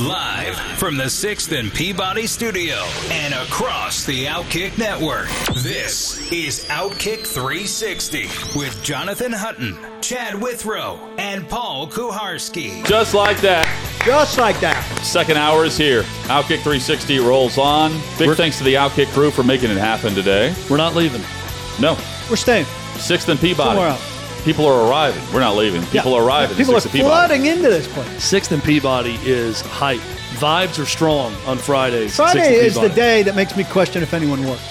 Live from the 6th and Peabody studio and across the Outkick network. This is Outkick 360 with Jonathan Hutton, Chad Withrow, and Paul Kuharsky. Just like that. Just like that. Second hour is here. Outkick 360 rolls on. Big thanks to the Outkick crew for making it happen today. We're not leaving. No, We're staying. Sixth and Peabody. Somewhere else. People are arriving. We're not leaving. People Yeah. are arriving. People are at Sixth and Peabody. flooding into this place. Sixth and Peabody is hype. Vibes are strong on Fridays. Friday is the day that makes me question if anyone works.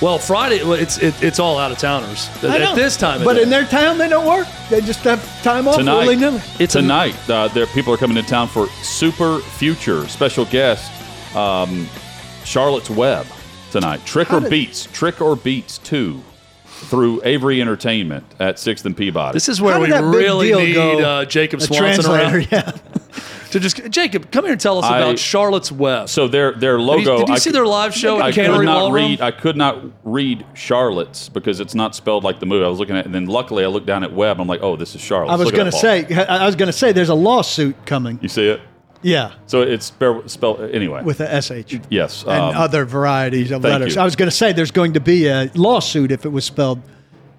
Well, Friday, it's it, it's all out of towners I know. at this time. Of but day. in their town, they don't work. They just have time off Tonight, willy nilly. It's a- tonight, uh, there people are coming to town for Super Future special guest, um, Charlotte's Web tonight. Trick How or did- Beats, Trick or Beats Two, through Avery Entertainment at Sixth and Peabody. this is where How we did that big really need go? uh, Jacob A Swanson translator, around yeah. to just Jacob. Come here and tell us I- about Charlotte's Web. so their their Did you- logo. did you I see could- their live show I at could not Ballroom? read. I could not read Charlotte's because it's not spelled like the movie. I was looking at, and then luckily I looked down at Web. I'm like, oh, this is Charlotte. I was going to say, I was going to say, there's a lawsuit coming. You see it? Yeah, So it's spelled, spelled anyway. with a sh yes. and um, other varieties of thank letters. you. I was going to say there's going to be a lawsuit if it was spelled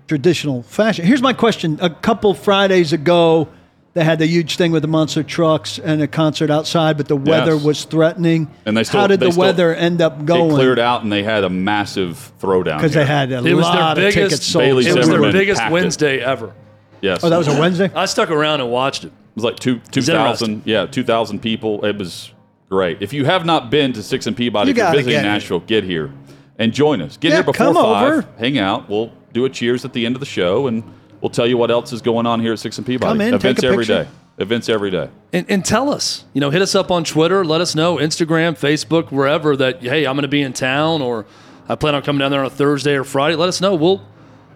traditional fashion. Here's my question: A couple Fridays ago, they had the huge thing with the monster trucks and a concert outside, but the weather Yes. was threatening. And they still- how did they the still- weather end up it going? cleared out, and they had a massive throwdown because they had a It was their lot of biggest- tickets sold. Bailey it was Zimmerman their biggest packed it. Wednesday ever. Yes. Oh, that was a Wednesday. I stuck around and watched it. It was like two two thousand. Yeah, two thousand people. It was great. If you have not been to Six and Peabody, You if you're visiting get here. Nashville, get here and join us. Get Yeah, here before five. over. Hang out. We'll do a cheers at the end of the show, and we'll tell you what else is going on here at Six and Peabody. Come in, take Events a every picture. day. Events every day. And, and tell us, you know, hit us up on Twitter. Let us know, Instagram, Facebook, wherever that, hey, I'm going to be in town or I plan on coming down there on a Thursday or Friday. Let us know. We'll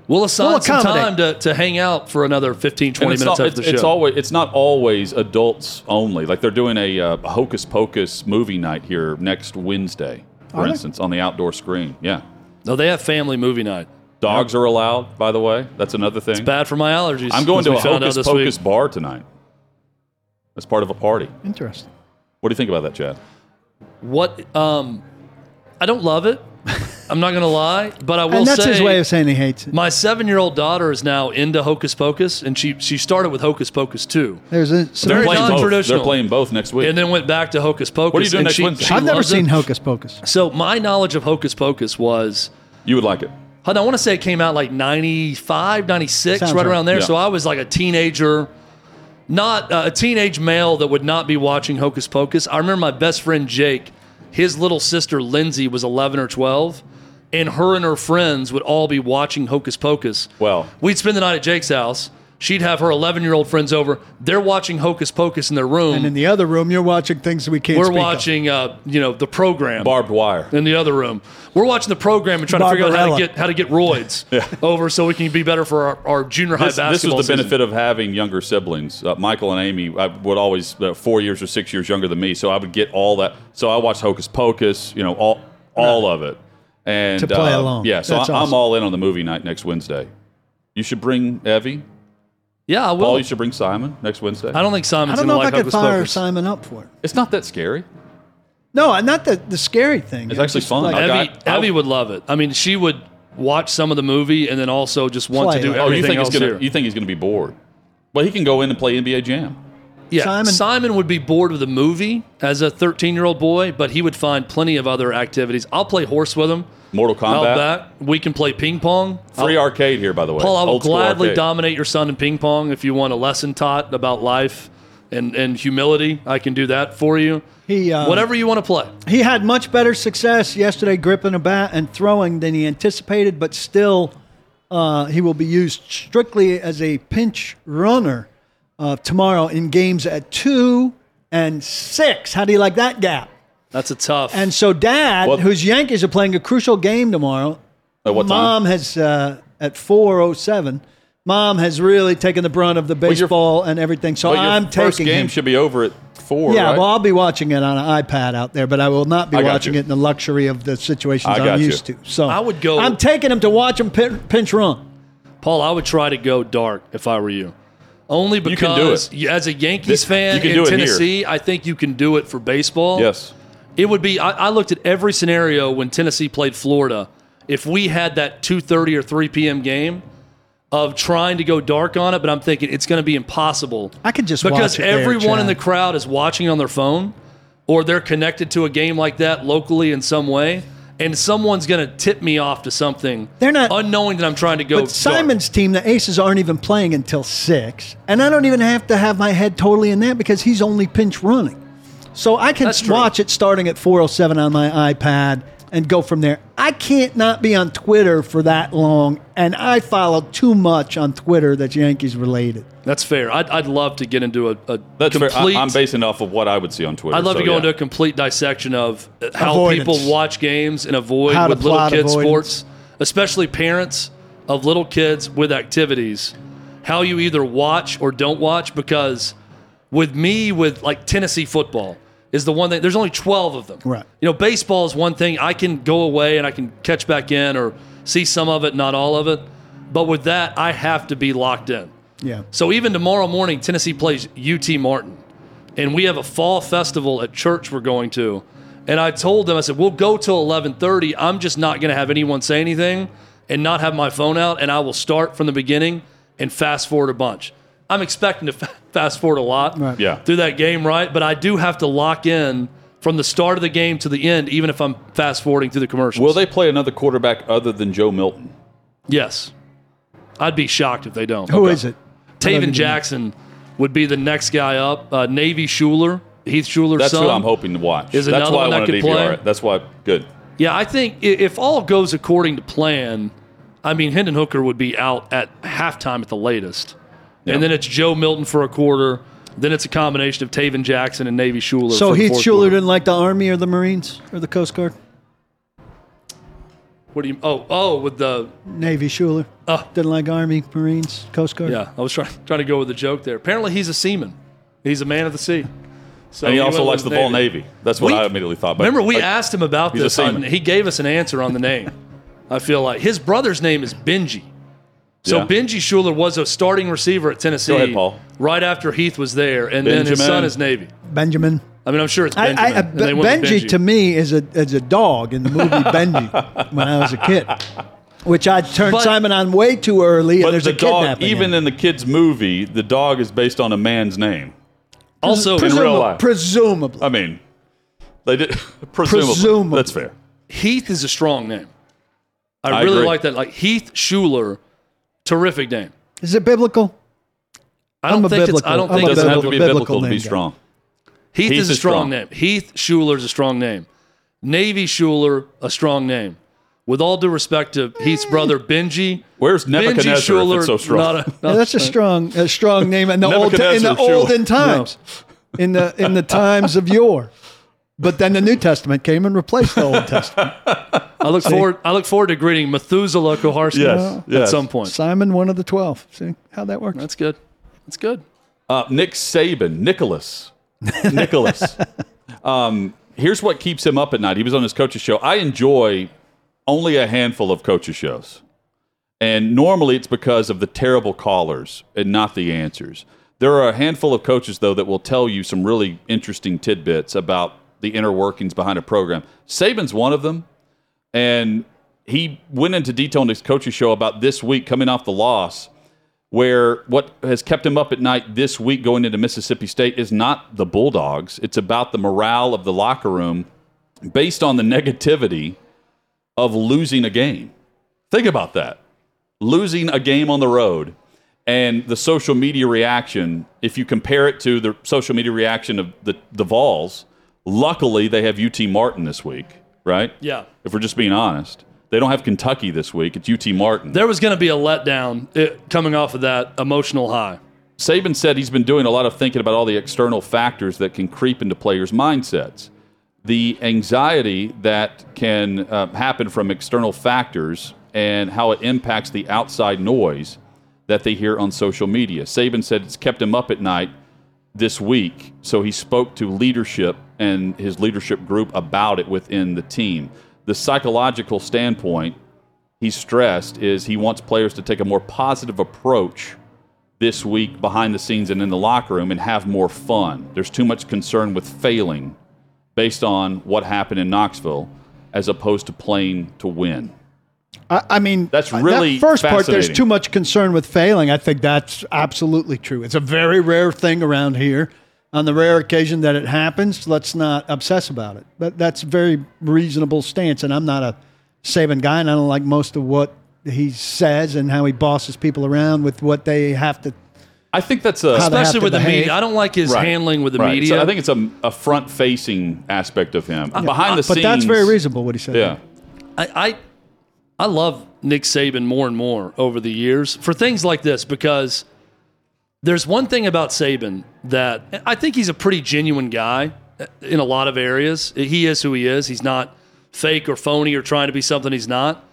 we'll assign We'll some time to, to hang out for another 15, 20 it's, minutes not, after it's, the it's always it's not always adults only. Like they're doing a, uh, Hocus Pocus movie night here next Wednesday, for Are they? instance, on the outdoor screen. Yeah. no, they have family movie night. Dogs are allowed, by the way. That's another thing. It's Bad for my allergies. I'm going to a Hocus Pocus week. bar tonight. As part of a party. Interesting. What do you think about that, Chad? What? Um, I don't love it. I'm not going to lie, but I will And that's say his way of saying he hates it. my seven-year-old daughter is now into Hocus Pocus, and she she started with Hocus Pocus two, There's a, some Very playing both. non-traditional. They're playing both next week. and then went back to Hocus Pocus. What are you doing next she- Wednesday? she I've never seen it. Hocus Pocus. So my knowledge of Hocus Pocus was, you would like it. I want to say it came out like 95, 96, Sounds right right. around there. Yeah. So I was like a teenager, not uh, a teenage male that would not be watching Hocus Pocus. I remember my best friend Jake, his little sister Lindsay was 11 or 12, and her and her friends would all be watching Hocus Pocus. Well- we'd spend the night at Jake's house. She'd have her 11 year old friends over. They're watching Hocus Pocus in their room. And in the other room, you're watching things we can't We're speak of. watching, uh, you know, the program Barbed wire. in the other room. We're watching the program and trying to figure out how to get how to get roids over so we can be better for our, our junior high This, this was the season. benefit of having younger siblings. Uh, Michael and Amy I would always uh, four years or six years younger than me, so I would get all that. So I watched Hocus Pocus, you know, all all of it, and To play uh, along. Yeah, so That's I, awesome. I'm all in on the movie night next Wednesday. You should bring Evie. Yeah, I will. Paul, you should bring Simon next Wednesday. I don't think I don't know to if I could fire Pocus. Simon up for it. It's not that scary. No, not the the scary thing. It's actually fun. like- Evie, got- I- Evie would love it. I mean, she would watch some of the movie and then also just want Play to do it. Oh, you think else gonna? here. You think he's gonna be bored? Well, he can go in and play NBA Jam. Yeah, Simon- Simon, would be bored with the movie as a 13 year old boy, but he would find plenty of other activities. I'll play horse with him. Mortal I'll Kombat. bet. We can play ping pong. Free I'll- arcade here, by the way. Paul, I will gladly arcade. dominate your son in ping pong if you want a lesson taught about life and, and humility. I can do that for you. He, um, Whatever you want to play. He had much better success yesterday gripping a bat and throwing than he anticipated, but still, uh, he will be used strictly as a pinch runner uh, tomorrow in games at two and six. How do you like that gap? That's a tough. And so, Dad, Well- whose Yankees are playing a crucial game tomorrow, At what time? Mom has uh, at four oh seven. Mom has really taken the brunt of the your- baseball and everything. So But your I'm first taking game him. should be over at four. yeah, right? well, I'll be watching it on an iPad out there, but I will not be watching you. it in the luxury of the situations I I'm got you. used to. So I would go- I'm taking him to watch him pinch run. Paul, I would try to go dark if I were you. Only can do because it. you- as a Yankees This- fan in do it here. Tennessee, I think you can do it for baseball. Yes. It would be. I, I looked at every scenario when Tennessee played Florida. If we had that two thirty or three p.m. game of trying to go dark on it, but I'm thinking it's going to be impossible. I could just because watch it there, everyone in the crowd is watching on their phone, or they're connected to a game like that locally in some way, and someone's going to tip me off to something. They're not- unknowing that I'm trying to go. But dark. Simon's team, the Aces, aren't even playing until six, and I don't even have to have my head totally in that because he's only pinch running. So I can watch it starting at 4:07 on my iPad and go from there. I can't not be on Twitter for that long, and I follow too much on Twitter that's Yankees related. That's fair. I'd, I'd love to get into a, a That's fair. complete. I, am basing it off of what I would see on Twitter. I'd love so to go yeah. into a complete dissection of how Avoidance. people watch games and avoid How with little kids sports, especially parents of little kids with activities. How you either watch or don't watch because with me with like Tennessee football is the one that there's only 12 of them. Right. You know, baseball is one thing I can go away and I can catch back in or see some of it, not all of it. But with that, I have to be locked in. Yeah. So even tomorrow morning, Tennessee plays UT Martin, and we have a fall festival at church we're going to. And I told them, I said, we'll go till eleven thirty. I'm just not going to have anyone say anything and not have my phone out, and I will start from the beginning and fast forward a bunch. I'm expecting to fa- fast forward a lot Right. Yeah. through that game, right? But I do have to lock in from the start of the game to the end, even if I'm fast forwarding through the commercials. Will they play another quarterback other than Joe Milton? Yes. I'd be shocked if they don't. Who is it? I don't Tayven Jackson would be the next guy up. Uh, Navy Shuler, Heath Shuler's That's son. who I'm hoping to watch. Is That's another why one I that wanted could DVR play? it. That's why. Good. Yeah, I think if all goes according to plan, I mean Hendon Hooker would be out at halftime at the latest, Yeah. and then it's Joe Milton for a quarter. Then it's a combination of Tayven Jackson and Navy Shuler. So for the Heath Shuler quarter. didn't like the Army or the Marines or the Coast Guard? What do you? Oh, oh, with the Navy Shuler. Oh. Didn't like Army, Marines, Coast Guard. yeah. I was trying trying to go with the joke there. Apparently, he's a seaman. He's a man of the sea. So And he went also likes with the Vol Navy. That's what We- I immediately thought. But Remember, we like, asked him about he's a this, and he gave us an answer on the name. I feel like his brother's name is Benji. So Yeah. Benji Shuler was a starting receiver at Tennessee. Go ahead, Paul. Right after Heath was there, and then his son is Navy. Benjamin. I mean, I'm sure it's I, Benjamin. I, and they went Benji, to me is a is a dog in the movie Benji when I was a kid, which I turned But- Simon on way too early. And But there's the a dog, kidnapping. even in the kid's movie, the dog is based on a man's name. also, in real life. presumably. I mean, they did presumably. Presumably. That's fair. Heath is a strong name. I, I really agree. like that. Like Heath Shuler, terrific name. Is it biblical? I don't I'm a think it's. I don't think It doesn't have to be biblical biblical to be strong. Heath, Heath is a strong, strong. name. Heath Shuler is a strong name. Navy Shuler, a strong name. With all due respect to Heath's brother Benji, Where's Benji Nebuchadnezzar if Shuler, it's so strong? Not a, Yeah, that's a strong a strong name in the old in the olden times, in the in the times of yore. But then the New Testament came and replaced the Old Testament. I look forward. I look forward to greeting Methuselah Kuharsky Yes, at some point. Simon, one of the twelve. See how that works. That's good. That's good. Uh, Nick Saban, Nicholas, Nicholas. um, here's what keeps him up at night. He was on his coach's show. I enjoy only a handful of coaches shows, and normally it's because of the terrible callers and not the answers. There are a handful of coaches though that will tell you some really interesting tidbits about the inner workings behind a program. Saban's one of them, and he went into detail in his coach's show about this week coming off the loss where what has kept him up at night this week going into Mississippi State is not the Bulldogs. It's about the morale of the locker room based on the negativity of losing a game. Think about that. Losing a game on the road and the social media reaction, if you compare it to the social media reaction of the, the Vols, luckily they have UT Martin this week, right? Yeah. If we're just being honest. They don't have Kentucky this week. It's UT Martin. There was going to be a letdown uh, coming off of that emotional high. Saban said he's been doing a lot of thinking about all the external factors that can creep into players' mindsets. the anxiety that can uh, happen from external factors and how it impacts the outside noise that they hear on social media. Saban said it's kept him up at night this week, so he spoke to leadership and his leadership group about it within the team. The psychological standpoint he stressed is he wants players to take a more positive approach this week behind the scenes and in the locker room and have more fun. There's too much concern with failing based on what happened in Knoxville as opposed to playing to win. I, I mean, That's really that first part. There's too much concern with failing. I think that's absolutely true. It's a very rare thing around here. On the rare occasion that it happens, let's not obsess about it. But that's a very reasonable stance. And I'm not a Saban guy, and I don't like most of what he says and how he bosses people around with what they have to. I think that's a How they have Especially to with the media. I don't like his Right. handling with the Right. media. So I think it's a, a front facing aspect of him. Behind the But scenes. that's very reasonable what he said. Yeah. I, I I love Nick Saban more and more over the years for things like this because there's one thing about Saban that I think he's a pretty genuine guy in a lot of areas. He is who he is. He's not fake or phony or trying to be something he's not.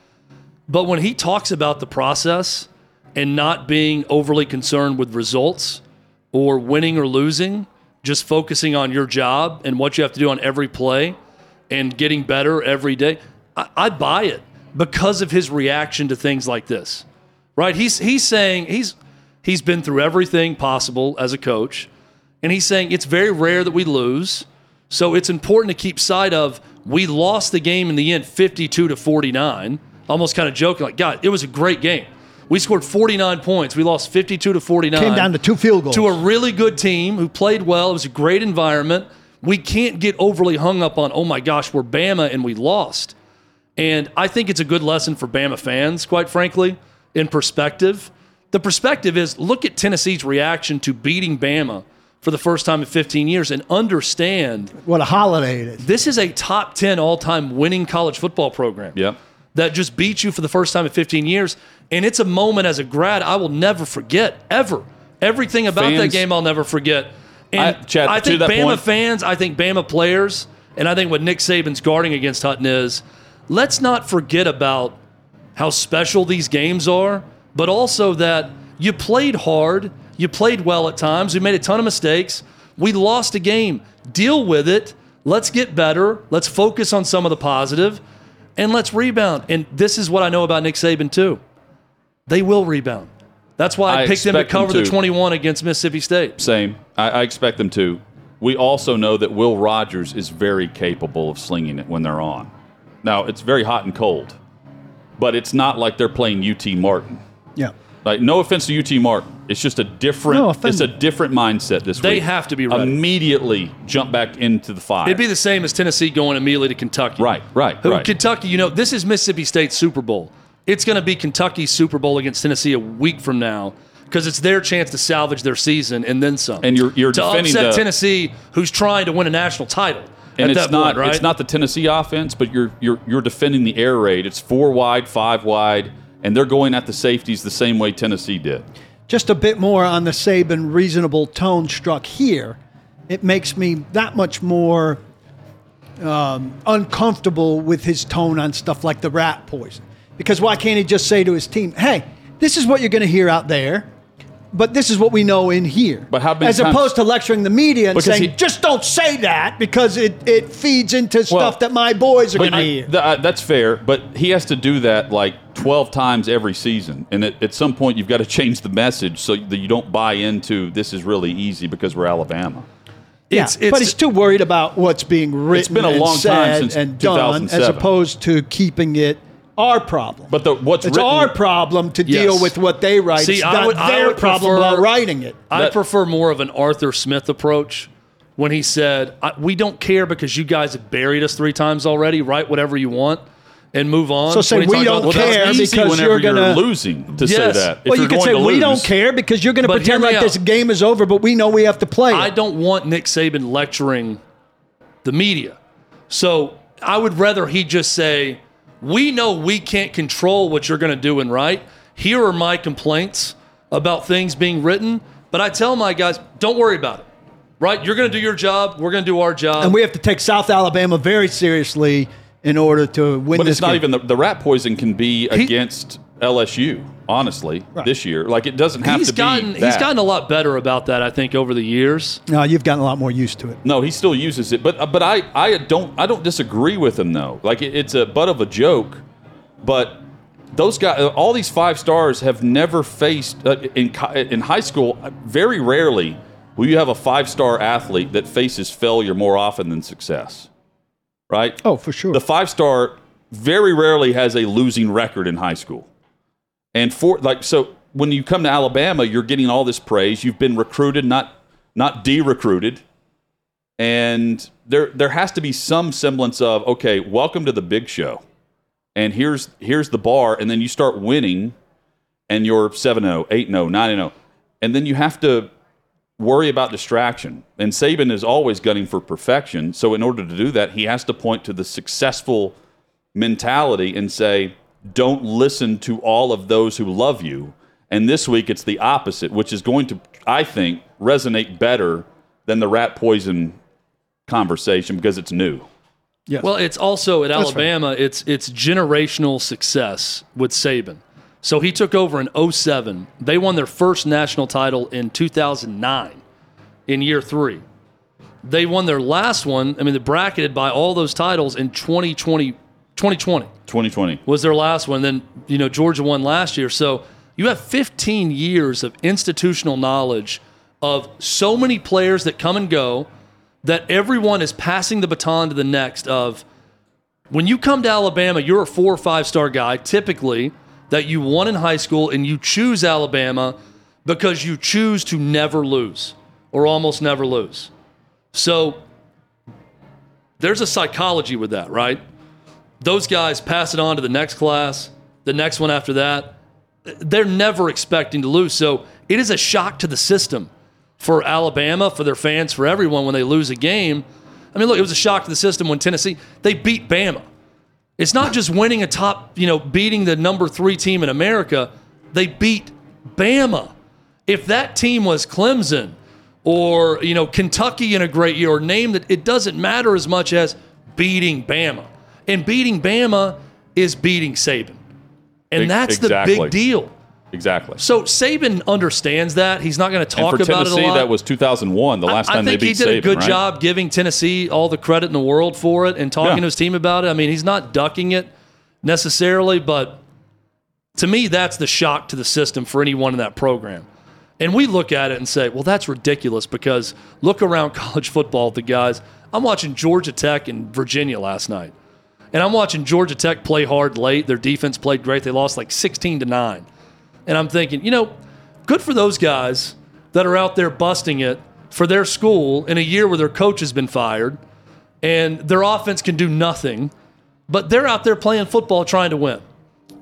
But when he talks about the process and not being overly concerned with results or winning or losing, just focusing on your job and what you have to do on every play and getting better every day, I, I buy it because of his reaction to things like this. Right? He's he's saying he's he's been through everything possible as a coach, and he's saying it's very rare that we lose. So it's important to keep sight of we lost the game in the end 52 to 49. Almost kind of joking like, God, it was a great game. We scored 49 points. We lost 52 to 49. Came down to two field goals. To a really good team who played well. It was a great environment. We can't get overly hung up on, oh my gosh, we're Bama and we lost. And I think it's a good lesson for Bama fans, quite frankly, in perspective. The perspective is look at Tennessee's reaction to beating Bama for the first time in 15 years and understand What a holiday it is. this is a top 10 all time winning college football program Yep. that just beat you for the first time in 15 years. And it's a moment as a grad I will never forget, ever. Everything about that game I'll never forget. And I- Chad, I to think that Bama point- fans, I think Bama players, and I think what Nick Saban's guarding against Hutton is let's not forget about how special these games are, but also that you played hard, you played well at times, we made a ton of mistakes, we lost a game. Deal with it. Let's get better. Let's focus on some of the positive, and let's rebound. And this is what I know about Nick Saban too. They will rebound. That's why I, I picked them to expect them cover the 21 against Mississippi State. Same. I, I expect them to. We also know that Will Rogers is very capable of slinging it when they're on. Now, it's very hot and cold, but it's not like they're playing UT Martin. Yeah. Like, no offense to UT Martin, it's just a different. No offense. it's a different mindset this week. They week. have to be ready. immediately jump back into the fire. It'd be the same as Tennessee going immediately to Kentucky. Right, right, Who- right. Kentucky, you know, this is Mississippi State's Super Bowl. It's going to be Kentucky's Super Bowl against Tennessee a week from now because it's their chance to salvage their season and then some. And you're- you're to defending upset the- Tennessee, who's trying to win a national title. And it's not point, right? it's not the Tennessee offense, but you're you're you're defending the air raid. It's four wide, five wide, and they're going at the safeties the same way Tennessee did. just a bit more on the Saban reasonable tone struck here, it makes me that much more um, uncomfortable with his tone on stuff like the rat poison. Because why can't he just say to his team, "Hey, this is what you're going to hear out there." But this is what we know in here. But how many as times- opposed to lecturing the media and Because saying, he- "Just don't say that," because it, it feeds into Well, stuff that my boys are But going to hear. th- uh, that's fair, but he has to do that like 12 times every season. And at, at some point, you've got to change the message so that you don't buy into this is really easy because we're Alabama. Yeah, It's- it's- but he's too worried about what's being written. been a and long time said since and done, as 2007. opposed to keeping it our problem. But the, what's it's written, our problem to deal Yes. with what they write. See, it's I not would- I their would problem prefer- about writing it. I That- prefer more of an Arthur Smith approach when he said, I, "We don't care because you guys have buried us three times already. Write whatever you want and move on." So say, "We don't about the- well, care because whenever you're gonna- losing to say that. If well, you could say we lose, don't care because you're going to pretend hear me like this game is over, but we know we have to play. I it. don't want Nick Saban lecturing the media. So I would rather he just say, We know we can't control what you're going to do and write. Here are my complaints about things being written. But I tell my guys, don't worry about it. right? You're going to do your job. We're going to do our job. and we have to take South Alabama very seriously in order to win But this it's not game. even the, the rat poison can be against LSU. Honestly, this year, like it doesn't have he's to be. gotten he's gotten a lot better about that. I think over the years. No, you've gotten a lot more used to it. No, he still uses it, but but I I don't I don't disagree with him though. Like it, it's a butt of a joke, but those guys, all these five stars have never faced uh, in in high school. Very rarely will you have a five star athlete that faces failure more often than success, right? Oh, for sure. The five star very rarely has a losing record in high school. And for like so when you come to Alabama, you're getting all this praise. You've been recruited, not not de-recruited. And there there has to be some semblance of, okay, welcome to the big show. And here's here's the bar and then you start winning and you're 7-0, 8-0, 9-0. And then you have to worry about distraction. And Saban is always gunning for perfection. So in order to do that, he has to point to the successful mentality and say, don't listen to all of those who love you. And this week it's the opposite, which is going to, I think, resonate better than the rat poison conversation because it's new. yes. Well, it's also at right. Alabama. It's it's generational success with Saban. So he took over in 07. They won their first national title in 2009, in year three. They won their last one. I mean, they're bracketed by all those titles in 2020. 2020 2020. was their last one. Then you know Georgia won last year. So you have 15 years of institutional knowledge of so many players that come and go that everyone is passing the baton to the next. Of when you come to Alabama, you're a four or five star guy typically that you won in high school, and you choose Alabama because you choose to never lose or almost never lose. So there's a psychology with that, right? Those guys pass it on to the next class, the next one after that. They're never expecting to lose. So it is a shock to the system for Alabama, for their fans, for everyone when they lose a game. I mean, look, it was a shock to the system when Tennessee they beat Bama. It's not just winning a top, you know, beating the number three team in America. They beat Bama. If that team was Clemson or you know Kentucky in a great year, or name that, it doesn't matter as much as beating Bama. And beating Bama is beating Saban, and that's the big deal. Exactly. So Saban understands that. He's not going to talk and for about it a Tennessee, lot. that was 2001, the last I, time I think they beat he did a good right? job giving Tennessee all the credit in the world for it and talking Yeah. to his team about it. I mean, he's not ducking it necessarily, but to me, that's the shock to the system for anyone in that program. And we look at it and say, well, that's ridiculous because look around college football, the guys. I'm watching Georgia Tech and Virginia last night. And I'm watching Georgia Tech play hard late. Their defense played great. They lost like 16 to 9. And I'm thinking, you know, good for those guys that are out there busting it for their school in a year where their coach has been fired and their offense can do nothing, but they're out there playing football trying to win.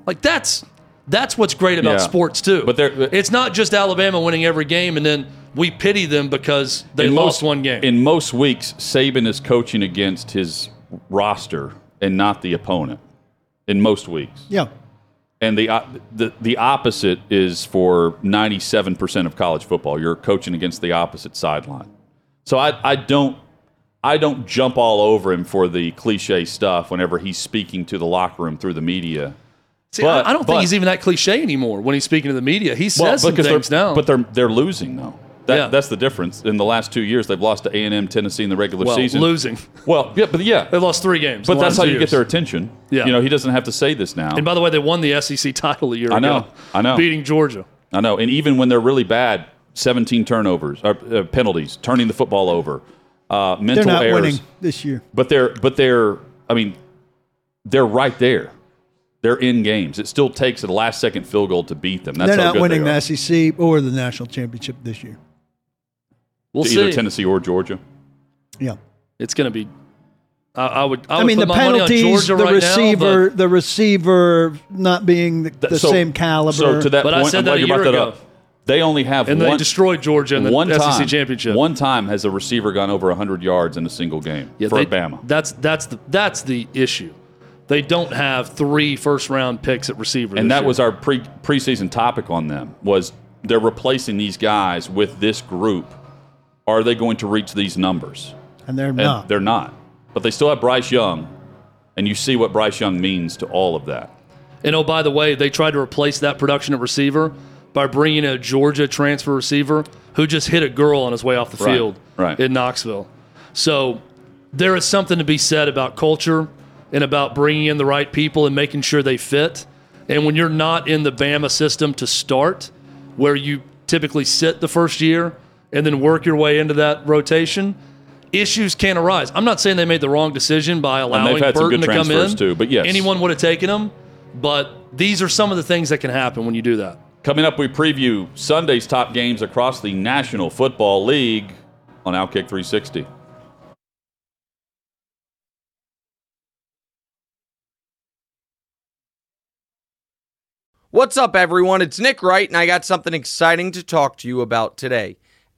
Like that's that's what's great about Yeah. sports too. But they're- it's not just Alabama winning every game and then we pity them because they lost most- one game. In most weeks, Saban is coaching against his roster and not the opponent. In most weeks, yeah. and the uh, the the opposite is for ninety seven percent of college football. You're coaching against the opposite sideline. So I I don't I don't jump all over him for the cliche stuff whenever he's speaking to the locker room through the media. See, but- I, I don't but- think he's even that cliche anymore when he's speaking to the media. He says Well, some things now. but they're they're losing though. That, Yeah. That's the difference. In the last two years, they've lost to A and M, Tennessee in the regular well, season. losing. Well, yeah, but yeah, They lost three games. but that's how you years. get their attention. Yeah. You know, he doesn't have to say this now. And by the way, they won the SEC title a year I know. ago. I know. Beating Georgia. I know. And even when they're really bad, 17 turnovers, or, uh, penalties, turning the football over, uh, They're not errors. winning this year. But they're, but they're, I mean, they're right there. They're in games. It still takes a last second field goal to beat them. That's They're how not good winning they are. the SEC or the national championship this year. We'll To either. Tennessee or Georgia. Yeah. It's going to be. I, I would. I, I, would mean, put the my money on penalties, Georgia the right receiver, Now, the receiver not being the, the So- same caliber. So to that But I said I'm that glad a you brought year that ago. up. They only have and one, they destroyed Georgia in the one SEC time, championship. One time has a receiver gone over 100 yards in a single game Yeah, for they- Bama. That's that's the that's the issue. They don't have three first round picks at receiver. and this that year. was our pre preseason topic on them was they're replacing these guys with this group are they going to reach these numbers? And they're And not. they're not. But they still have Bryce Young, and you see what Bryce Young means to all of that. And oh, by the way, they tried to replace that production at receiver by bringing a Georgia transfer receiver who just hit a girl on his way off the Right, field right. in Knoxville. So there is something to be said about culture and about bringing in the right people and making sure they fit. And when you're not in the Bama system to start, where you typically sit the first year and then work your way into that rotation, issues can arise. I'm not saying they made the wrong decision by allowing had some Burton good to come in. too, but yes. anyone would have taken him. But these are some of the things that can happen when you do that. Coming up, we preview Sunday's top games across the National Football League on Outkick 360. What's up, everyone? It's Nick Wright, and I got something exciting to talk to you about today.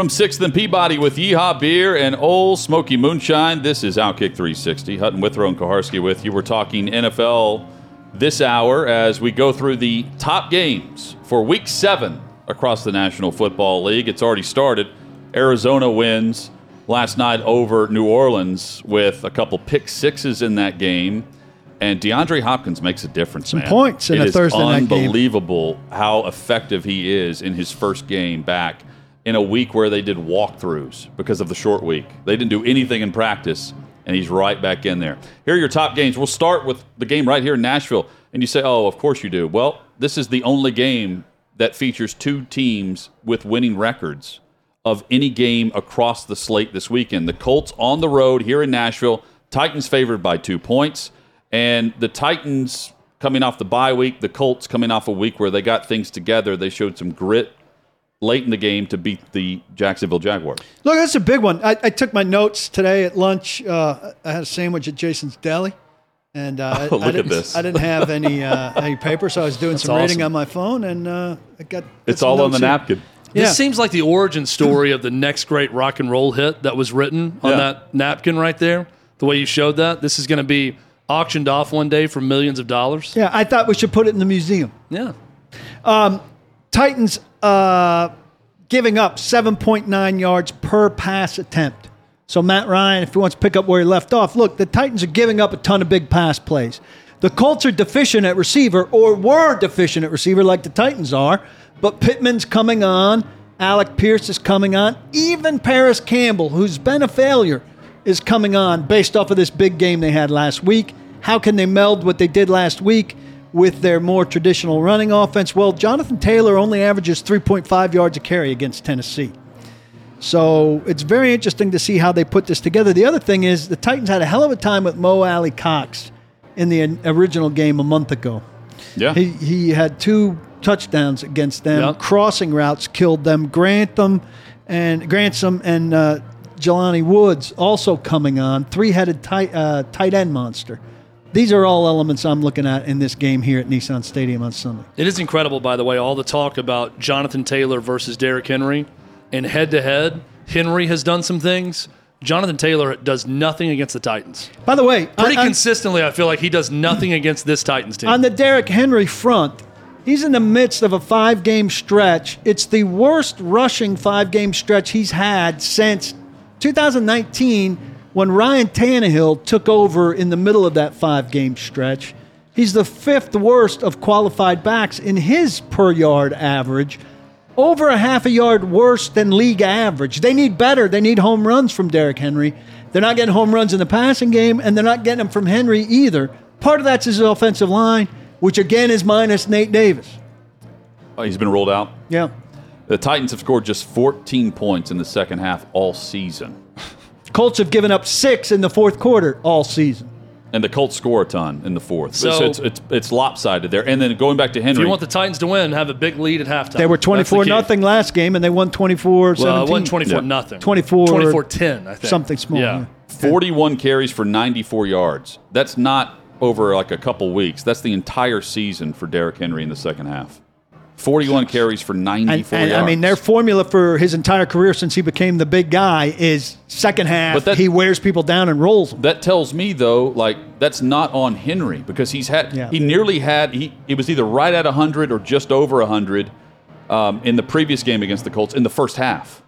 From 6th and Peabody with Yeehaw Beer and Ole Smoky Moonshine, this is Outkick 360. Hutton Withrow and Kuharsky with you. We're talking NFL this hour as we go through the top games for week seven across the National Football League. It's already started. Arizona wins last night over New Orleans with a couple pick sixes in that game. And DeAndre Hopkins makes a difference, Some man. points in It a Thursday night game. Unbelievable how effective he is in his first game back in a week where they did walkthroughs because of the short week. They didn't do anything in practice, and he's right back in there. Here are your top games. We'll start with the game right here in Nashville. And you say, oh, of course you do. Well, this is the only game that features two teams with winning records of any game across the slate this weekend. The Colts on the road here in Nashville, Titans favored by two points, and the Titans coming off the bye week, the Colts coming off a week where they got things together. They showed some grit late in the game to beat the Jacksonville Jaguars. Look, that's a big one. I, I took my notes today at lunch. Uh, I had a sandwich at Jason's Deli, and uh, Oh, I, look I at didn't, this. I didn't have any uh, any paper, so I was doing some reading on my phone, and uh, I got. got It's all on the here. napkin. Yeah. This seems like the origin story of the next great rock and roll hit that was written on Yeah. that napkin right there. The way you showed that, this is going to be auctioned off one day for millions of dollars. Yeah, I thought we should put it in the museum. Yeah. Titans uh, giving up 7.9 yards per pass attempt. So Matt Ryan, if he wants to pick up where he left off, look, the Titans are giving up a ton of big pass plays. The Colts are deficient at receiver, or were deficient at receiver, like the Titans are. But Pittman's coming on. Alec Pierce is coming on. Even Parris Campbell, who's been a failure, is coming on based off of this big game they had last week. How can they meld what they did last week with their more traditional running offense? Well, Jonathan Taylor only averages 3.5 yards a carry against Tennessee. So it's very interesting to see how they put this together. The other thing is the Titans had a hell of a time with Mo Alie-Cox in the original game a month ago. Yeah. He, he had two touchdowns against them. Yep. Crossing routes killed them. Granson and Granson and uh, Jelani Woods also coming on. Three-headed tight, uh, tight end monster. These are all elements I'm looking at in this game here at Nissan Stadium on Sunday. It is incredible, by the way, all the talk about Jonathan Taylor versus Derrick Henry. And head to head, Henry has done some things Jonathan Taylor does nothing against the Titans. By the way, Pretty on, on- consistently, I feel like he does nothing against this Titans team. on the Derrick Henry front, he's in the midst of a five game stretch. It's the worst rushing five game stretch he's had since 2019 when Ryan Tannehill took over in the middle of that five game stretch. He's the fifth worst of qualified backs in his per yard average, over a half a yard worse than league average. They need better. They need home runs from Derrick Henry. They're not getting home runs in the passing game, and they're not getting them from Henry either. Part of that's his offensive line, which again is minus Nate Davis. Oh, he's been ruled out. Yeah. The Titans have scored just 14 points in the second half all season. Colts have given up six in the fourth quarter all season. And the Colts score a ton in the fourth. So- So, it's, it's, it's lopsided there. And then going back to if Henry. you want the Titans to win, have a big lead at halftime. They were 24 nothing last game, and they won 24 Well, 17. wasn't 24 Yeah. nothing. 24 24 10, I think. Something small. Yeah. yeah. 41 carries for 94 yards. That's not over like a couple weeks. That's the entire season for Derrick Henry in the second half. 41 carries for 94 And, and yards. I mean, their formula for his entire career since he became the big guy is second half, But that- he wears people down and rolls them. that tells me though, like that's not on Henry because he's had Yeah. he nearly had he it was either right at 100 or just over 100 um, in the previous game against the Colts in the first half.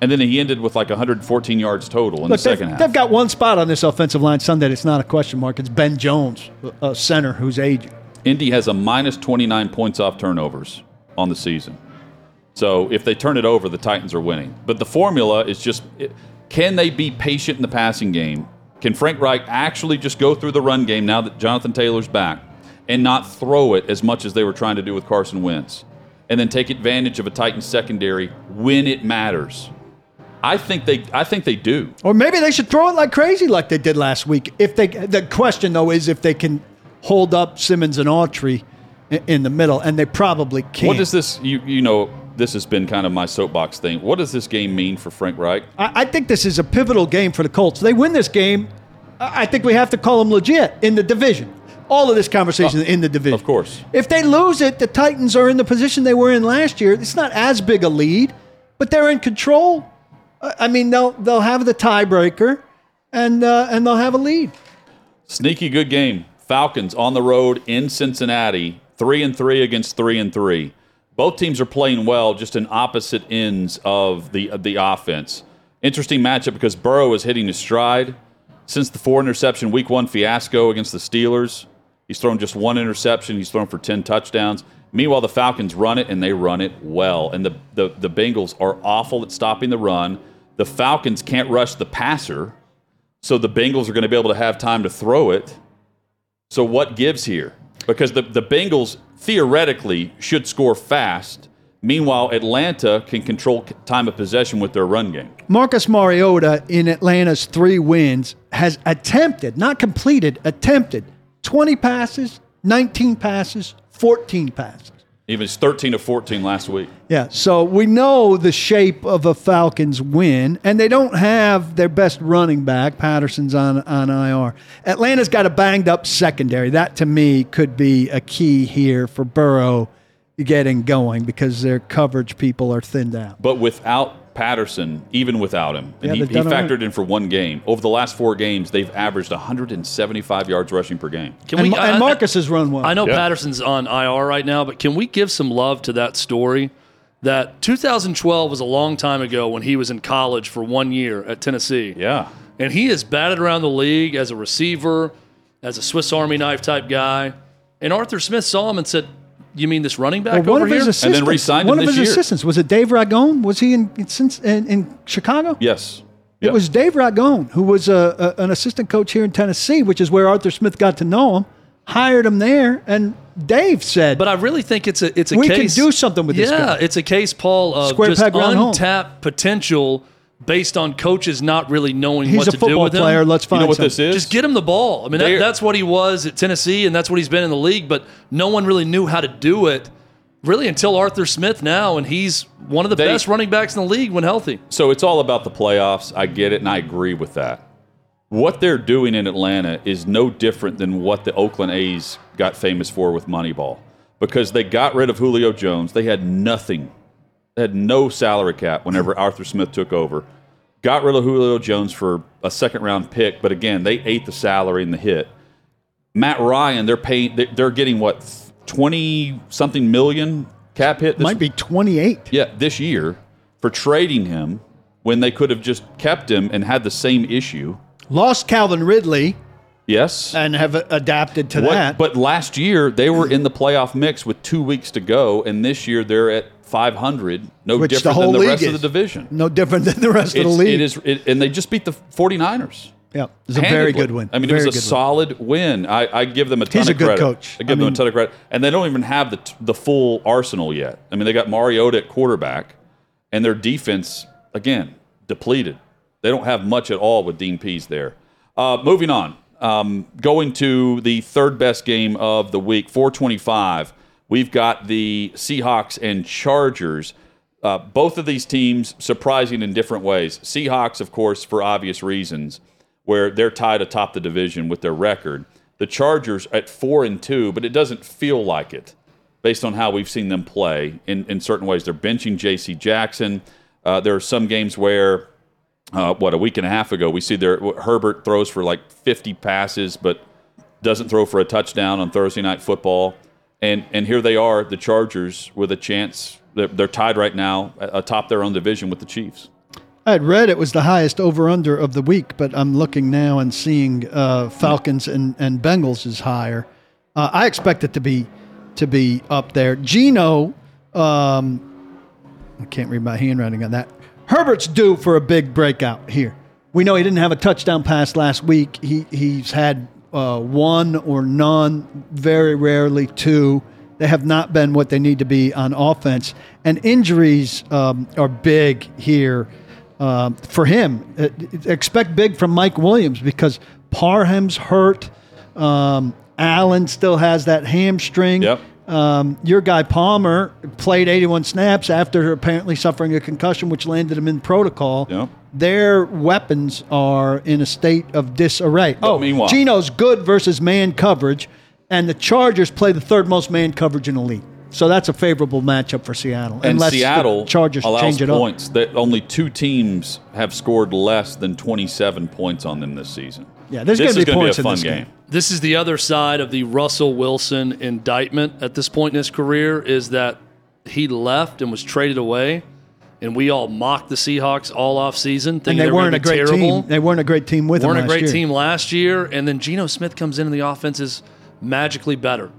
And then he ended with like 114 yards total in Look, the they've, second half. they've got one spot on this offensive line Sunday. It's not a question mark. It's Ben Jones, a center who's aging. Indy has a minus 29 points off turnovers on the season. So if they turn it over, the Titans are winning. But the formula is just can they be patient in the passing game? Can Frank Reich actually just go through the run game now that Jonathan Taylor's back and not throw it as much as they were trying to do with Carson Wentz? And then take advantage of a Titans secondary when it matters. I think they I think they do. Or maybe they should throw it like crazy, like they did last week. If they, the question though is if they can hold up Simmons and Autry in the middle, and they probably can't. What does this you you know this has been kind of my soapbox thing. What does this game mean for Frank Reich? I, I think this is a pivotal game for the Colts. They win this game. I think we have to call them legit in the division. All of this conversation in the division. Of course. If they lose it, the Titans are in the position they were in last year. It's not as big a lead, but they're in control. I I mean, they'll they'll have the tiebreaker, and uh, and they'll have a lead. Sneaky good game. Falcons on the road in Cincinnati, three and three against three and three. Both teams are playing well, just in opposite ends of the of the offense. Interesting matchup because Burrow is hitting his stride since the four interception Week One fiasco against the Steelers. He's thrown just one interception. He's thrown for ten touchdowns. Meanwhile, the Falcons run it and they run it well. And the the, the Bengals are awful at stopping the run. The Falcons can't rush the passer, so the Bengals are going to be able to have time to throw it. So what gives here? Because the, the Bengals theoretically should score fast. Meanwhile, Atlanta can control time of possession with their run game. Marcus Mariota in Atlanta's three wins has attempted, not completed, attempted 20 passes, 19 passes, 14 passes. He it's 13 to 14 last week. Yeah, so we know the shape of a Falcons win, and they don't have their best running back. Patterson's on, on IR. Atlanta's got a banged up secondary. That to me could be a key here for Burrow getting going because their coverage people are thinned out. But without Patterson, even without him, and Yeah, he, he done all right. factored in for one game. Over the last four games, they've averaged 175 yards rushing per game. Can And, we, Ma- I- and I- Marcus has run well. I know Yeah. Patterson's on IR right now, but can we give some love to that story? That 2012 was a long time ago when he was in college for one year at Tennessee. Yeah. And he has batted around the league as a receiver, as a Swiss Army knife type guy. And Arthur Smith saw him and said, You mean this running back Well, one over of here? his assistants. And then re-signed one of his year. assistants was it Dave Ragone? Was he in in, since- in, in Chicago? Yes. It was Dave Ragone, who was a, a, an assistant coach here in Tennessee, which is where Arthur Smith got to know him. Hired him there, and Dave said, But I really think it's a it's a We can case. do something with yeah, this guy. it's a case, Paul, of Square just peg, round hole. untapped potential based on coaches not really knowing "He's what to do football with him. player. Let's You find know what something." this is? Just get him the ball. I mean, that, that's what he was at Tennessee, and that's what he's been in the league. But no one really knew how to do it, really, until Arthur Smith now, and he's one of the They- best running backs in the league when healthy. So it's all about the playoffs. I get it, and I agree with that. What they're doing in Atlanta is no different than what the Oakland A's got famous for with Moneyball, because they got rid of Julio Jones. They had nothing. Had no salary cap whenever Arthur Smith took over. got rid of Julio Jones for a second round pick, but again, they ate the salary and the hit. Matt Ryan, they're paying, they- they're getting what twenty something million cap hit. This, Might be 28. yeah, this year for trading him when they could have just kept him and had the same issue. Lost Calvin Ridley Yes, and have adapted to What- that. But last year they were in the playoff mix with two weeks to go, and this year they're at 500, no Which different whole than the rest of the division. no different than the rest of the league. it is, it, and they just beat the 49ers. Yeah, it's a very good win. I mean, very it was a good win. solid win. I, I give them a ton He's of a good credit. coach. I give I them a ton of credit, and they don't even have the t- the full arsenal yet. I mean, they got Mariota at quarterback, and their defense again depleted. They don't have much at all with Dean Pees there. Uh, moving on, um, going to the third best game of the week, 425. We've got the Seahawks and Chargers. Uh, both of these teams surprising in different ways. Seahawks, of course, for obvious reasons, where they're tied atop the division with their record. The Chargers at four and two, but it doesn't feel like it based on how we've seen them play in, in certain ways. They're benching J.C. Jackson. Uh, there are some games where, uh, what, a week and a half ago, we see their Herbert throws for like 50 passes, but doesn't throw for a touchdown on Thursday night football. And, and here they are, the Chargers, with a chance. They're, they're tied right now atop their own division with the Chiefs. I had read it was the highest over under of the week, but I'm looking now and seeing uh, Falcons and, and Bengals is higher. Uh, I expect it to be to be up there. Geno, um, I can't read my handwriting on that. Herbert's due for a big breakout here. We know he didn't have a touchdown pass last week. He he's had uh, one or none, very rarely two. They have not been what they need to be on offense, and injuries um, are big here um, for him. Uh, expect big from Mike Williams because Parham's hurt. Um, Allen still has that hamstring. Yep. Um, your guy Palmer played 81 snaps after apparently suffering a concussion, which landed him in protocol. Yep. Their weapons are in a state of disarray. oh, meanwhile- Geno's good versus man coverage, and the Chargers play the third most man coverage in the league. So that's a favorable matchup for Seattle. And unless Seattle the Chargers allows change it up. points. That only two teams have scored less than 27 points on them this season. Yeah, there's this gonna is be gonna points be in fun this game. game. This is the other side of the Russell Wilson indictment at this point in his career is that he left and was traded away, and we all mocked the Seahawks all off season, And they, were weren't a great terrible. team. They weren't a great team with weren't him weren't a great year. team last year, and then Geno Smith comes in and the offense is magically better,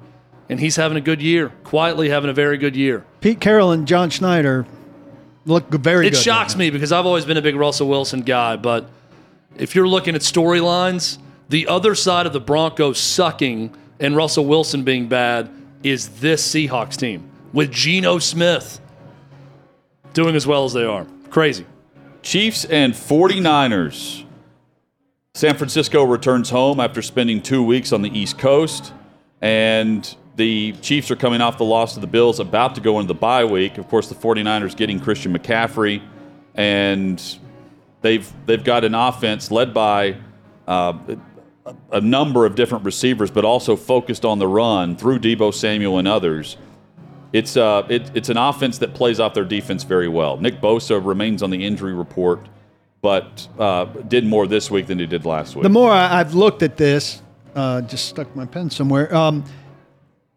and he's having a good year, quietly having a very good year. Pete Carroll and John Schneider look very It good. shocks me because I've always been a big Russell Wilson guy, but if you're looking at storylines, the other side of the Broncos sucking and Russell Wilson being bad is this Seahawks team with Geno Smith doing as well as they are. Crazy. Chiefs and 49ers. San Francisco returns home after spending two weeks on the East Coast. And the Chiefs are coming off the loss to the Bills, about to go into the bye week. Of course, the 49ers getting Christian McCaffrey. And they've, they've got an offense led by uh, a number of different receivers, but also focused on the run through Deebo Samuel and others. It's uh, it, it's an offense that plays off their defense very well. Nick Bosa remains on the injury report, but uh, did more this week than he did last week. The more I've looked at this, uh, just stuck my pen somewhere. Um,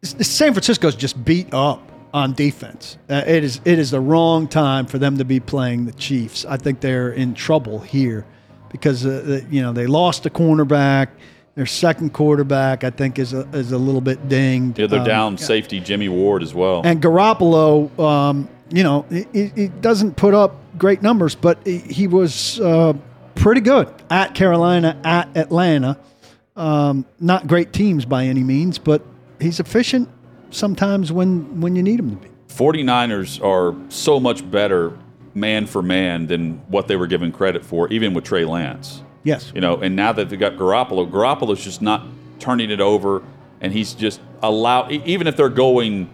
San Francisco's just beat up on defense. Uh, it is it is the wrong time for them to be playing the Chiefs. I think they're in trouble here because uh, the, you know they lost a cornerback. Their second quarterback, I think, is a, is a little bit dinged. yeah, they're Um, down safety Jimmy Ward as well. And Garoppolo, um, you know, he, he- he doesn't put up great numbers, but he, he was uh, pretty good at Carolina, at Atlanta. Um, not great teams by any means, but he's efficient sometimes when when you need them to be. 49ers are so much better man for man than what they were given credit for, even with Trey Lance. Yes. You know, and now that they've got Garoppolo, Garoppolo's just not turning it over, and he's just allow. e- Even if they're going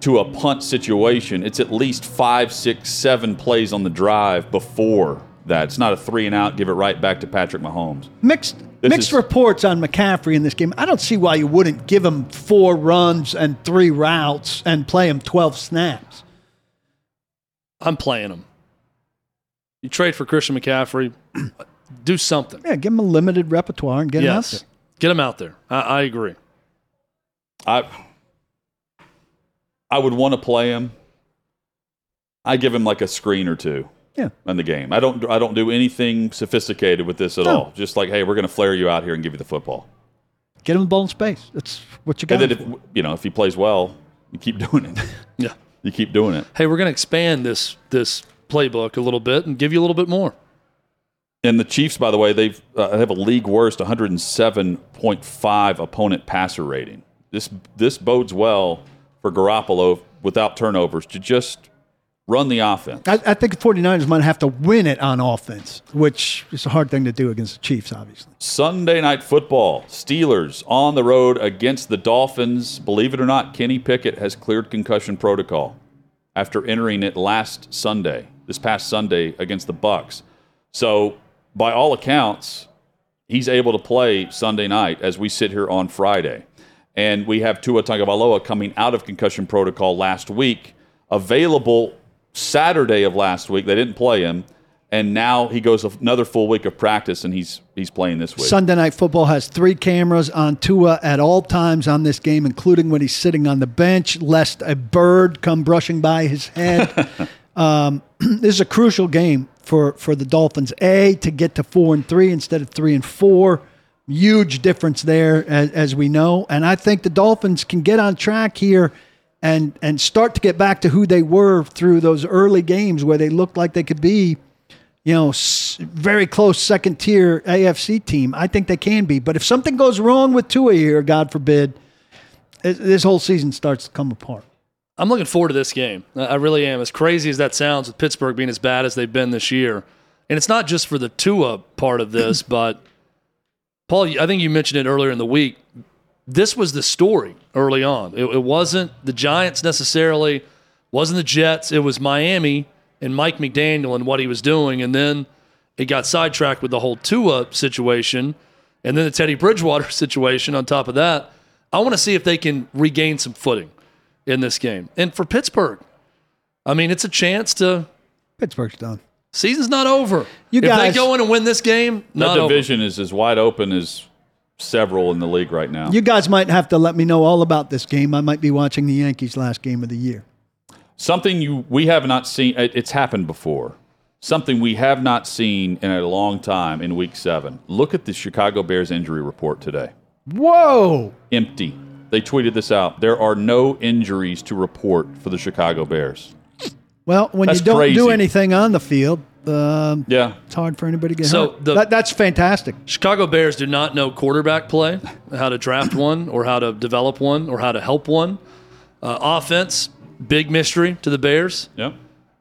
to a punt situation, it's at least five, six, seven plays on the drive before that. It's not a three and out, give it right back to Patrick Mahomes. Mixed mixed is- reports on McCaffrey in this game. I don't see why you wouldn't give him four runs and three routes and play him twelve snaps. I'm playing him. You trade for Christian McCaffrey, do something. Yeah, give him a limited repertoire and get him out yes, there. get him out there. I, I agree. I I would want to play him. I give him like a screen or two Yeah. in the game. I don't I don't do anything sophisticated with this at No. all. Just like, hey, we're going to flare you out here and give you the football. Get him the ball in space. That's what you got. And then him if for. you know if he plays well, you keep doing it. Yeah. You keep doing it. Hey, we're going to expand this this playbook a little bit and give you a little bit more. And the Chiefs, by the way, they've uh, have a league worst 107.5 opponent passer rating. This this bodes well for Garoppolo without turnovers to just run the offense. I, I think the 49ers might have to win it on offense, which is a hard thing to do against the Chiefs, obviously. Sunday night football. Steelers on the road against the Dolphins. Believe it or not, Kenny Pickett has cleared concussion protocol after entering it last Sunday, this past Sunday against the Bucks. So, by all accounts, he's able to play Sunday night as we sit here on Friday. And we have Tua Tagovailoa coming out of concussion protocol last week, available Saturday of last week. They didn't play him, and now he goes another full week of practice, and he's he's playing this week. Sunday Night Football has three cameras on Tua at all times on this game, including when he's sitting on the bench, lest a bird come brushing by his head. um, this is a crucial game for, for the Dolphins. A, to get to four and three instead of three and four. Huge difference there, as, as we know. And I think the Dolphins can get on track here and, and start to get back to who they were through those early games where they looked like they could be you know, s- very close second tier AFC team. I think they can be. But if something goes wrong with Tua here, God forbid, this whole season starts to come apart. I'm looking forward to this game. I I really am. As crazy as that sounds, with Pittsburgh being as bad as they've been this year, and it's not just for the Tua part of this, but Paul, I think you mentioned it earlier in the week. This was the story early on. It, it wasn't the Giants necessarily, wasn't the Jets. It was Miami and Mike McDaniel and what he was doing, and then it got sidetracked with the whole Tua situation, and then the Teddy Bridgewater situation. On top of that, I want to see if they can regain some footing in this game. And for Pittsburgh, I mean, it's a chance to. Pittsburgh's done. Season's not over. You if guys- they go in and win this game, that not over. division is as wide open as several in the league right now. You guys might have to let me know all about this game. I might be watching the Yankees' last game of the year. Something you we have not seen. it- It's happened before. Something we have not seen in a long time in Week Seven. Look at the Chicago Bears injury report today. Whoa! Empty. They tweeted this out. There are no injuries to report for the Chicago Bears. Well, when That's you don't do anything on the field, um, Yeah, it's hard for anybody to get So hurt. the- That- that's fantastic. Chicago Bears do not know quarterback play, how to draft one, or how to develop one, or how to help one. Uh, offense, big mystery to the Bears, yeah.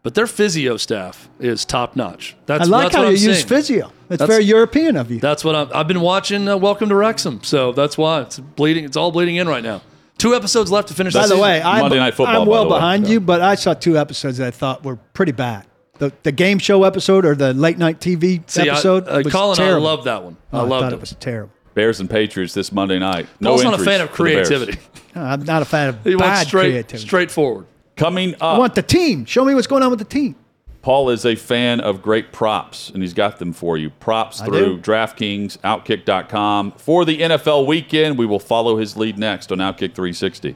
but their physio staff is top notch. That's I like that's how what you I'm use seeing. physio. It's That's- very European of you. That's what I'm, I've been watching. Uh, Welcome to Wrexham, so that's why it's bleeding. It's all bleeding in right now. Two episodes left to finish. By the the season. way, I'm, Monday Night Football, I'm well the way, behind so. you, but I saw two episodes that I thought were pretty bad. The, the game show episode or the late night TV See, episode I, uh, was Colin, terrible. I love that one. Oh, I loved thought it. it was terrible. Bears and Patriots this Monday night. No Paul's not a fan of for the Bears. creativity. No, I'm not a fan of He wants bad straight, creativity. straightforward. Coming up, I want the team. Show me what's going on with the team. Paul is a fan of great props, and he's got them for you. Props through do. DraftKings, Outkick.com. For the NFL weekend, we will follow his lead next on Outkick 360.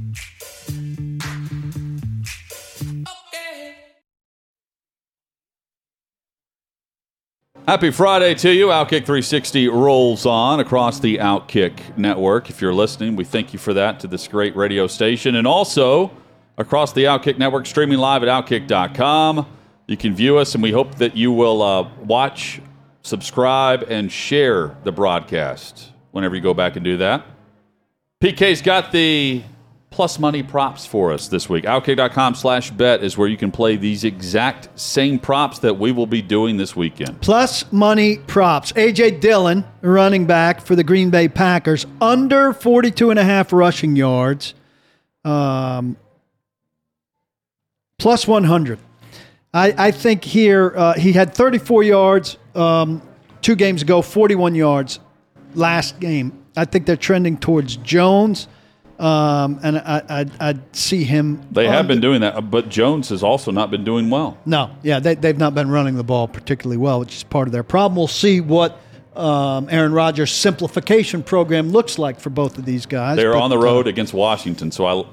Happy Friday to you. Outkick 360 rolls on across the Outkick network. If you're listening, we thank you for that to this great radio station. And also across the Outkick network, streaming live at outkick.com. You can view us, and we hope that you will uh, watch, subscribe, and share the broadcast whenever you go back and do that. PK's got the plus money props for us this week. Outkick.com slash bet is where you can play these exact same props that we will be doing this weekend. Plus money props. AJ Dillon, running back for the Green Bay Packers, under 42 and a half rushing yards. Um, plus 100. I, I think here uh, he had 34 yards um, two games ago, 41 yards last game. I think they're trending towards Jones, um, and I, I, I'd see him. They have under- been doing that, but Jones has also not been doing well. no, yeah, they, they've not been running the ball particularly well, which is part of their problem. We'll see what um, Aaron Rodgers' simplification program looks like for both of these guys. They're but, on the uh, road against Washington, so I,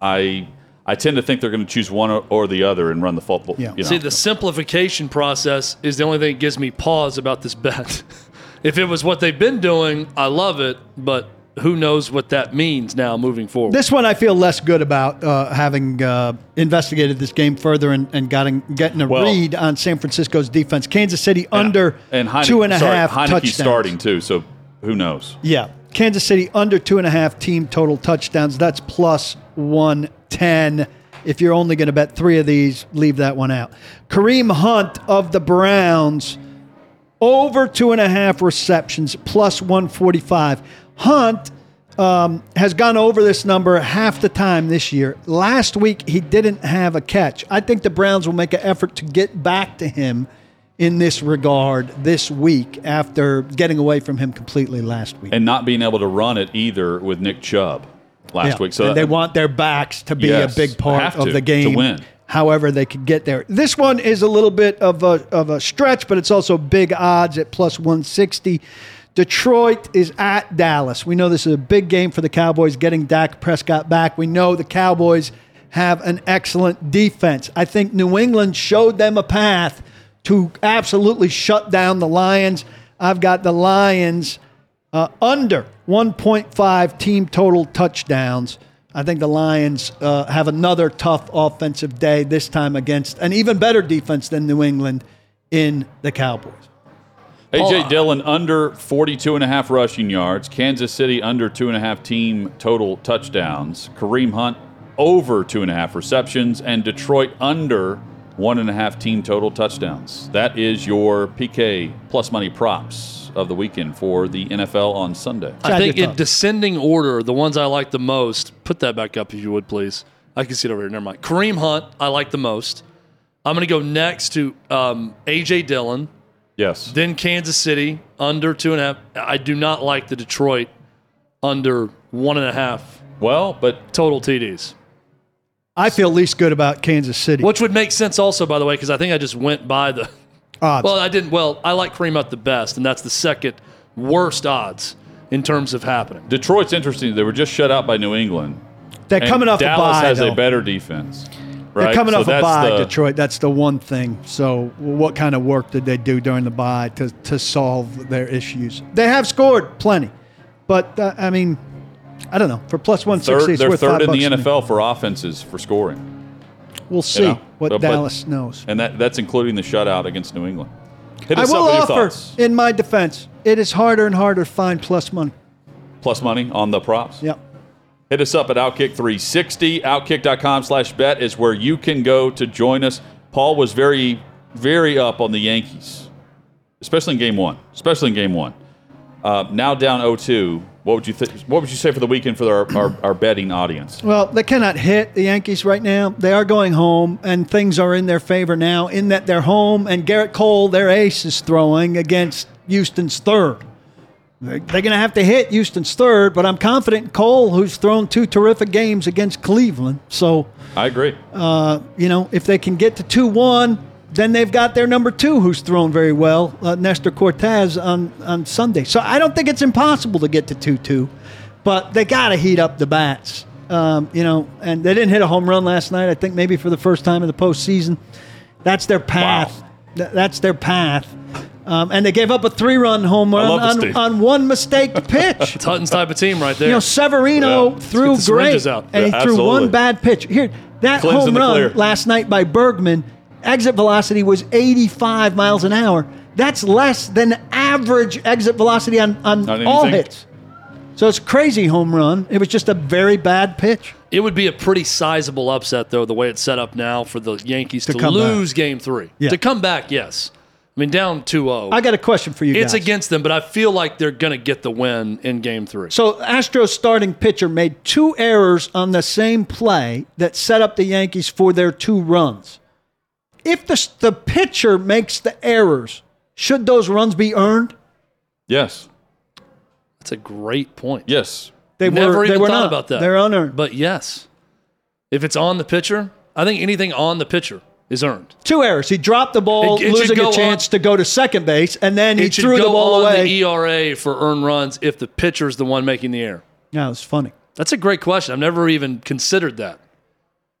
I, I tend to think they're going to choose one or, or the other and run the football. Yeah. you know. See, the simplification process is the only thing that gives me pause about this bet. if it was what they've been doing, I love it, but who knows what that means now moving forward. This one I feel less good about uh, having uh, investigated this game further and, and getting, getting a Well- read on San Francisco's defense. Kansas City under and Heine- two and a half sorry, Heinicke's touchdowns. starting too, so who knows? Yeah. Kansas City under two and a half team total touchdowns. That's plus 110. If you're only going to bet three of these, leave that one out. Kareem Hunt of the Browns over two and a half receptions, plus 145. Hunt um, has gone over this number half the time this year. Last week, he didn't have a catch. I think the Browns will make an effort to get back to him in this regard this week after getting away from him completely last week. And not being able to run it either with Nick Chubb last Yeah. week. So and they want their backs to be Yes, a big part of to, the to game. win. However, they could get there. This one is a little bit of a of a stretch, but it's also big odds at plus one sixty. Detroit is at Dallas. We know this is a big game for the Cowboys getting Dak Prescott back. We know the Cowboys have an excellent defense. I think New England showed them a path to absolutely shut down the Lions. I've got the Lions uh, under 1.5 team total touchdowns. I think the Lions uh, have another tough offensive day this time against an even better defense than New England in the Cowboys. AJ Dillon under 42 and a half rushing yards. Kansas City under two and a half team total touchdowns. Kareem Hunt over two and a half receptions. And Detroit under one and a half team total touchdowns. That is your PK plus money props of the weekend for the NFL on Sunday. I think in descending order, the ones I like the most, put that back up if you would, please. I can see it over here. Never mind. Kareem Hunt, I like the most. I'm going to go next to um, A.J. Dillon, Yes. then Kansas City, under two and a half. I do not like the Detroit under one and a half Well, but total TDs, I feel least good about Kansas City. which would make sense also, by the way, because I think I just went by the. odds? Well, I didn't. Well, I like Kareem Hunt the best, and that's the second worst odds in terms of happening. Detroit's interesting. They were just shut out by New England. They're And coming off Dallas a bye. has though. a better defense. Right? They're coming So off a bye, the- Detroit. That's the one thing. So, what kind of work did they do during the bye to, to solve their issues? They have scored plenty, but uh, I mean, I don't know. For plus one sixty, it's they're worth third in the bucks to me. NFL for offenses for scoring. We'll see know, what but- Dallas knows. And that, that's including the shutout against New England. I will up with your offer, in my defense, it is harder and harder to find plus money. Plus money on the props. Yep. Hit us up at Outkick360. Outkick.com slash bet is where you can go to join us. Paul was very, very up on the Yankees, especially in game one. Especially in game one. Uh, now down 0-2. What would you th- What would you say for the weekend for our, our, our betting audience? Well, they cannot hit the Yankees right now. They are going home, and things are in their favor now in that they're home, and Gerrit Cole, their ace, is throwing against Houston's third. They're going to have to hit Houston's third, but I'm confident Cole, who's thrown two terrific games against Cleveland. So, I agree. you know, if they can get to 2 1, then they've got their number two, who's thrown very well, uh, Nestor Cortes, on, on Sunday. So I don't think it's impossible to get to 2 2, but they got to heat up the bats. Um, you know, and they didn't hit a home run last night, I think maybe for the first time in the postseason. That's their path. Th- That's their path. Um, and they gave up a three run home run love this on, team. on one mistaked pitch. It's Hutton's type of team right there. You know, Severino Yeah. threw Let's get the great, syringes out. and he Yeah, threw absolutely. one bad pitch. Here, that Cleanse in home the run clear. last night by Bregman, exit velocity was 85 miles an hour. That's less than average exit velocity on, on On all anything? hits. So it's crazy home run. It was just a very bad pitch. It would be a pretty sizable upset, though, the way it's set up now for the Yankees to, To come lose game three. Yeah. To come back, yes. I mean, down 2 0. I got a question for you It's guys. against them, but I feel like they're going to get the win in game three. So Astros starting pitcher made two errors on the same play that set up the Yankees for their two runs. If the the pitcher makes the errors, should those runs be earned? Yes. That's a great point. Yes. They Never were even they were thought not. about that. They're unearned. But yes, if it's on the pitcher, I think anything on the pitcher is earned. Two errors. He dropped the ball, It- it should losing go a chance on- to go to second base, and then he it should threw go the ball on away. the ERA for earned runs if the pitcher's the one making the error. yeah, it's funny. That's a great question. I've never even considered that.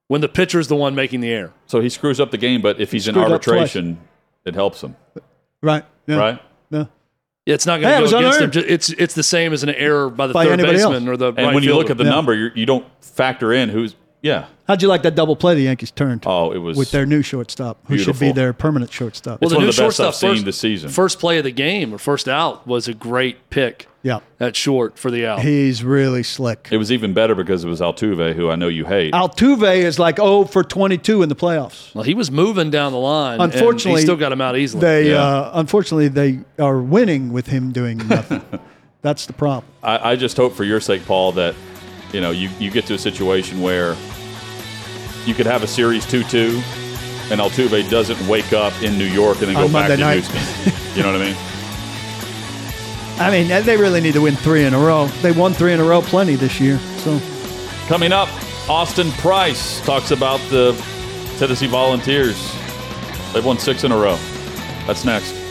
When the pitcher's the one making the error. So he screws up the game, but if he's in Screwed up twice. arbitration, it helps him, Right. Yeah. right? Yeah. Yeah, it's not going was to go against him. unearned. Ju- It's it's the same as an error by the By third baseman else. or the And right when you fielder. look at the Yeah. number, you're, you don't factor in who's. Yeah. How'd you like that double play the Yankees turned Oh, it was with their new shortstop, who should be their permanent shortstop? It's the one new of the best shortstop I've seen first- this season. First play of the game or first out was a great pick yeah, at short for the out. he's really slick. It was even better because it was Altuve, who I know you hate. Altuve is like oh for 22 in the playoffs. well, he was moving down the line. and Unfortunately, he still got him out easily. They Yeah. uh, unfortunately they are winning with him doing nothing. That's the problem. I, I just hope for your sake, Paul, that you know you, you get to a situation where you could have a series two-two, and Altuve doesn't wake up in New York and then On go back Monday to night. Houston. You know what I mean? I mean, they really need to win three in a row. They won three in a row plenty this year. So Coming up, Austin Price talks about the Tennessee Volunteers. They've won six in a row. That's next.